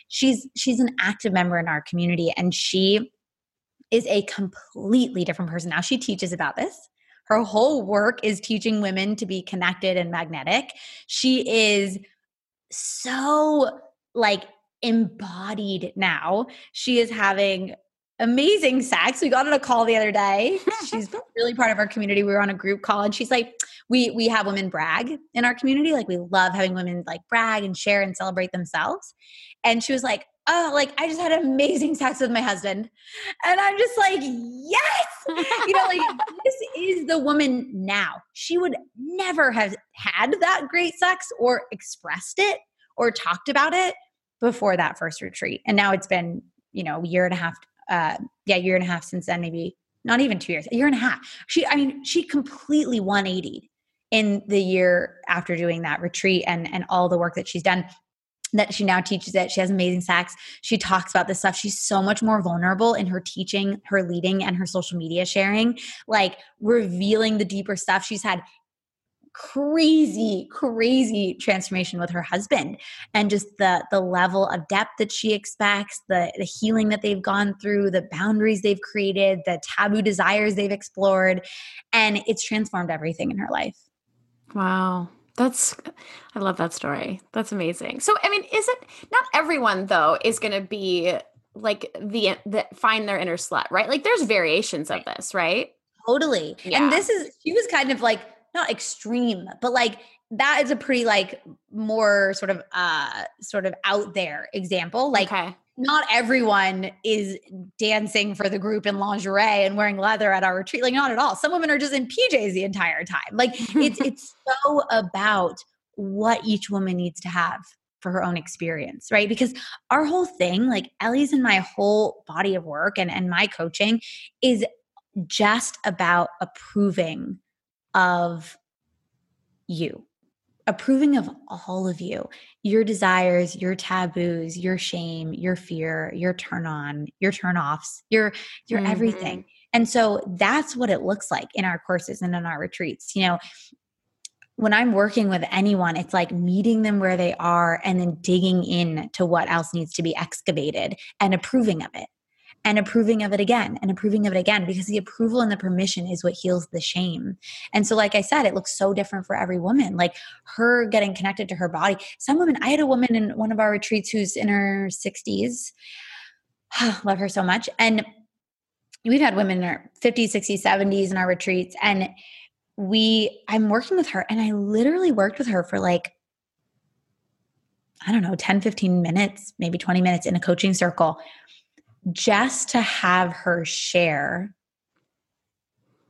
She's she's an active member in our community, and she is a completely different person now. She teaches about this. Her whole work is teaching women to be connected and magnetic. She is so like embodied now. She is having amazing sex. We got on a call the other day. She's really part of our community. We were on a group call and she's like, we we have women brag in our community. Like we love having women like brag and share and celebrate themselves. And she was like, oh, like I just had amazing sex with my husband. And I'm just like, yes. you know, like this is the woman now. She would never have had that great sex or expressed it or talked about it before that first retreat. And now it's been, you know, a year and a half, uh, yeah, year and a half since then, maybe not even two years, a year and a half. She, I mean, she completely 180 in the year after doing that retreat and and all the work that she's done that she now teaches it. She has amazing sex. She talks about this stuff. She's so much more vulnerable in her teaching, her leading, and her social media sharing, like revealing the deeper stuff. She's had crazy crazy transformation with her husband and just the the level of depth that she expects the the healing that they've gone through the boundaries they've created the taboo desires they've explored and it's transformed everything in her life wow that's I love that story. That's amazing. So I mean, is it not everyone though is going to be like the the find their inner slut, right? Like there's variations of this, right? Totally. Yeah. And this is she was kind of like not extreme, but like that is a pretty like more sort of uh sort of out there example. Like okay not everyone is dancing for the group in lingerie and wearing leather at our retreat. Like, not at all. Some women are just in PJs the entire time. Like, it's it's so about what each woman needs to have for her own experience, right? Because our whole thing, like Ellie's and my whole body of work and, and my coaching is just about approving of you approving of all of you your desires your taboos your shame your fear your turn on your turn offs your your mm-hmm. everything. And so that's what it looks like in our courses and in our retreats you know. When i'm working with anyone it's like meeting them where they are and then digging in to what else needs to be excavated and approving of it and approving of it again and approving of it again because the approval and the permission is what heals the shame. And so, like I said, it looks so different for every woman. Like her getting connected to her body. Some women, I had a woman in one of our retreats who's in her 60s. Love her so much. And we've had women in her 50s, 60s, 70s in our retreats. And we, I'm working with her, and I literally worked with her for like, I don't know, 10, 15 minutes, maybe 20 minutes in a coaching circle just to have her share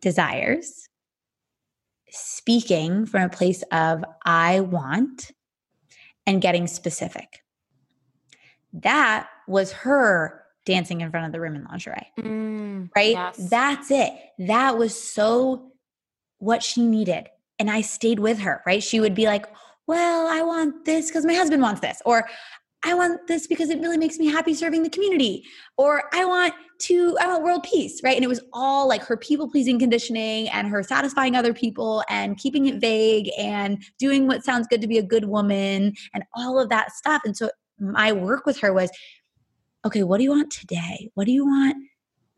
desires, speaking from a place of I want and getting specific. That was her dancing in front of the room in lingerie. Mm, right? Yes. That's it. That was so what she needed. And I stayed with her, right? She would be like, well, I want this because my husband wants this. Or I want this because it really makes me happy serving the community. Or I want to, I want world peace, right? And it was all like her people pleasing conditioning and her satisfying other people and keeping it vague and doing what sounds good to be a good woman and all of that stuff. And so my work with her was okay, what do you want today? What do you want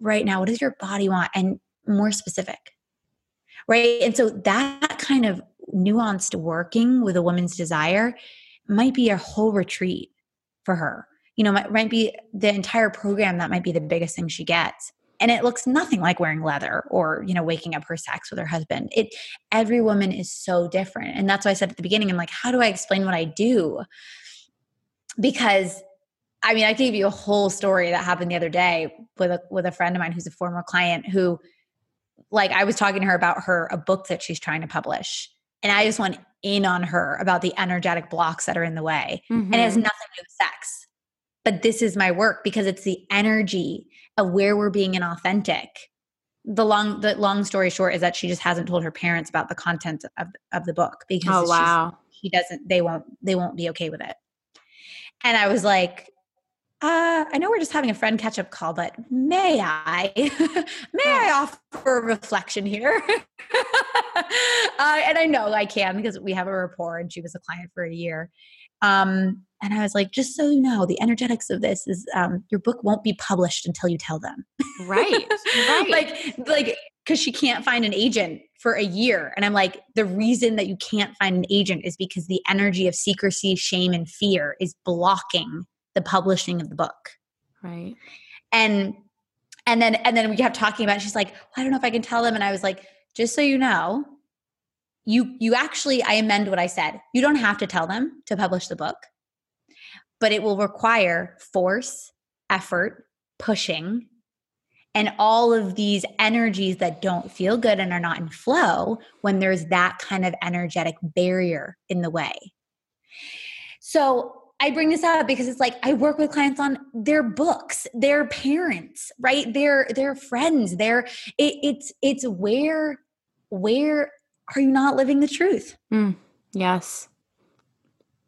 right now? What does your body want? And more specific, right? And so that kind of nuanced working with a woman's desire might be a whole retreat for her. You know, might, might be the entire program that might be the biggest thing she gets. And it looks nothing like wearing leather or, you know, waking up her sex with her husband. It every woman is so different. And that's why I said at the beginning, I'm like, how do I explain what I do? Because I mean, I gave you a whole story that happened the other day with a with a friend of mine who's a former client who like I was talking to her about her a book that she's trying to publish and I just went in on her about the energetic blocks that are in the way. Mm-hmm. And it has mm-hmm. nothing to do with sex. But this is my work because it's the energy of where we're being inauthentic. The long the long story short is that she just hasn't told her parents about the content of, of the book because oh, wow. she doesn't they won't they won't be okay with it. And I was like, uh, I know we're just having a friend catch up call, but may I, may I offer a reflection here? uh, and I know I can because we have a rapport and she was a client for a year. Um, and I was like, just so you know, the energetics of this is um, your book won't be published until you tell them. right. Right. like, like, because she can't find an agent for a year. And I'm like, the reason that you can't find an agent is because the energy of secrecy, shame, and fear is blocking the publishing of the book. Right. And and then and then we kept talking about it. she's like, well, I don't know if I can tell them. And I was like, just so you know, you you actually I amend what I said. You don't have to tell them to publish the book, but it will require force, effort, pushing, and all of these energies that don't feel good and are not in flow when there's that kind of energetic barrier in the way. So I bring this up because it's like I work with clients on their books, their parents, right? Their their friends. Their it, it's it's where where are you not living the truth? Mm, yes,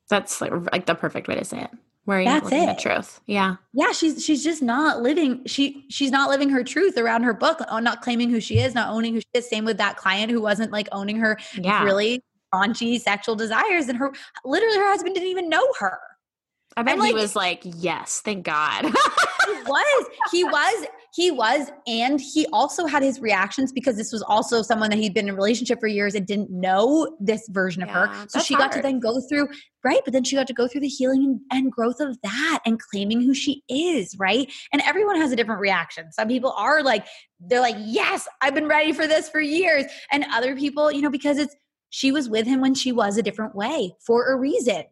that's like, like the perfect way to say it. Where are you that's living it. the truth? Yeah, yeah. She's she's just not living. She she's not living her truth around her book. Not claiming who she is, not owning who she is. Same with that client who wasn't like owning her yeah. really raunchy sexual desires, and her literally her husband didn't even know her. I bet he was like, yes, thank God. he was. He was. He was. And he also had his reactions because this was also someone that he'd been in a relationship for years and didn't know this version of her. So she hard. got to then go through, right? But then she got to go through the healing and growth of that and claiming who she is, right? And everyone has a different reaction. Some people are like, they're like, yes, I've been ready for this for years. And other people, you know, because it's, she was with him when she was a different way for a reason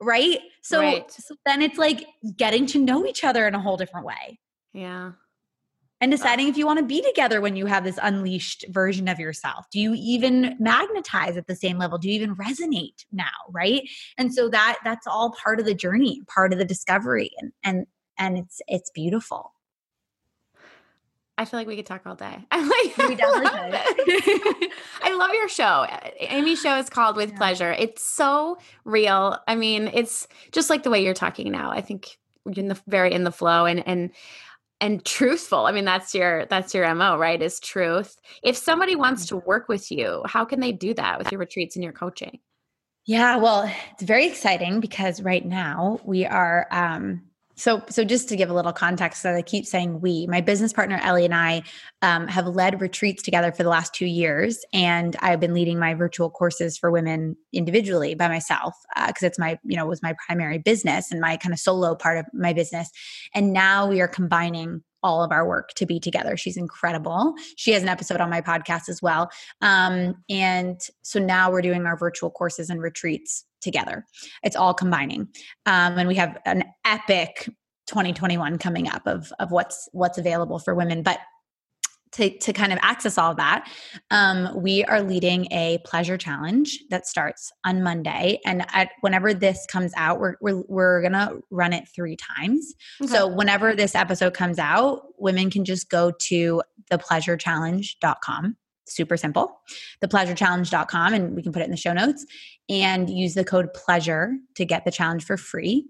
right? So, right. so then it's like getting to know each other in a whole different way. Yeah. And deciding if you want to be together when you have this unleashed version of yourself. Do you even magnetize at the same level? Do you even resonate now, right? And so that that's all part of the journey, part of the discovery and and and it's it's beautiful. I feel like we could talk all day. I like we definitely could. I love your show. Amy's show is called With yeah. Pleasure. It's so real. I mean, it's just like the way you're talking now. I think you're in the very in the flow and and and truthful. I mean, that's your that's your MO, right? Is truth. If somebody wants to work with you, how can they do that with your retreats and your coaching? Yeah, well, it's very exciting because right now we are um so, so just to give a little context, that I keep saying we, my business partner Ellie and I um, have led retreats together for the last two years, and I've been leading my virtual courses for women individually by myself because uh, it's my, you know, was my primary business and my kind of solo part of my business. And now we are combining all of our work to be together. She's incredible. She has an episode on my podcast as well. Um, and so now we're doing our virtual courses and retreats together. It's all combining. Um, and we have an epic 2021 coming up of of what's what's available for women. But to, to kind of access all of that, um, we are leading a pleasure challenge that starts on Monday. And at, whenever this comes out, we're, we're, we're going to run it three times. Okay. So whenever this episode comes out, women can just go to thepleasurechallenge.com super simple. Thepleasurechallenge.com, and we can put it in the show notes, and use the code pleasure to get the challenge for free.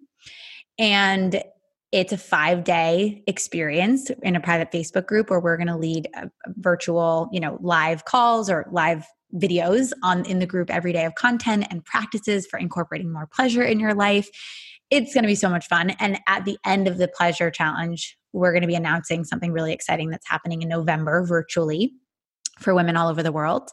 And it's a five day experience in a private Facebook group where we're going to lead uh, virtual, you know, live calls or live videos on in the group every day of content and practices for incorporating more pleasure in your life. It's going to be so much fun. And at the end of the pleasure challenge, we're going to be announcing something really exciting that's happening in November virtually for women all over the world.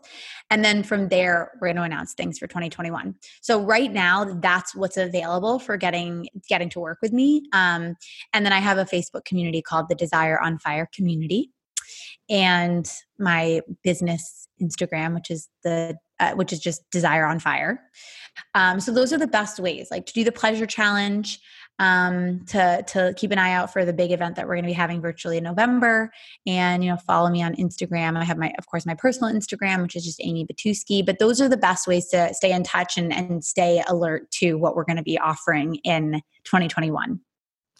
And then from there, we're going to announce things for 2021. So right now, that's what's available for getting getting to work with me. Um, and then I have a Facebook community called the Desire on Fire Community, and my business Instagram, which is the uh, which is just Desire on Fire. Um, so those are the best ways, like to do the pleasure challenge. Um, to to keep an eye out for the big event that we're going to be having virtually in November. And you know, follow me on Instagram. I have my, of course, my personal Instagram, which is just Amy Batuski. But those are the best ways to stay in touch and and stay alert to what we're going to be offering in 2021.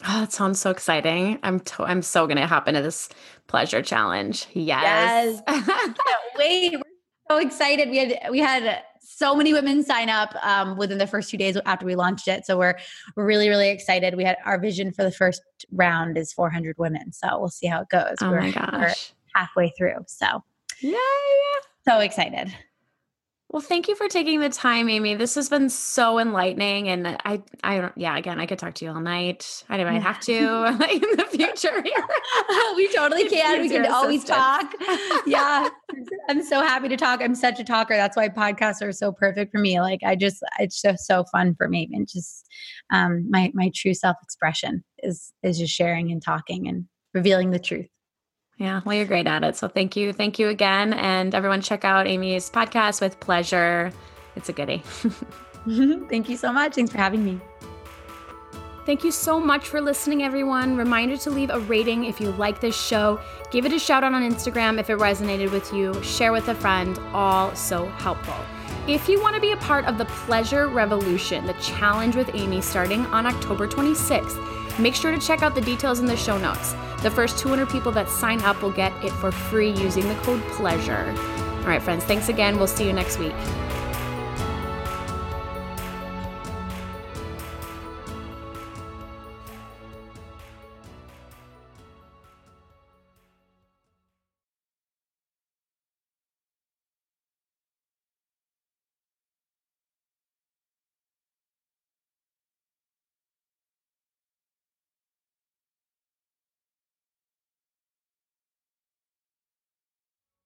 Oh, that sounds so exciting. I'm to- I'm so gonna hop into this pleasure challenge. Yes. yes. wait. We're so excited. We had we had so many women sign up um, within the first two days after we launched it. So we're really really excited. We had our vision for the first round is 400 women. So we'll see how it goes. Oh we're, my gosh, halfway through. So yeah, so excited. Well, thank you for taking the time, Amy. This has been so enlightening, and I, I don't, yeah. Again, I could talk to you all night. I might have to in the future. we totally can. We can always talk. yeah, I'm so happy to talk. I'm such a talker. That's why podcasts are so perfect for me. Like, I just, it's just so fun for me, and just um, my my true self expression is is just sharing and talking and revealing the truth. Yeah, well, you're great at it. So thank you. Thank you again. And everyone, check out Amy's podcast with pleasure. It's a goodie. Thank you so much. Thanks for having me. Thank you so much for listening, everyone. Reminder to leave a rating if you like this show. Give it a shout out on Instagram if it resonated with you. Share with a friend. All so helpful. If you want to be a part of the Pleasure Revolution, the challenge with Amy starting on October 26th, make sure to check out the details in the show notes. The first 200 people that sign up will get it for free using the code PLEASURE. All right, friends, thanks again. We'll see you next week.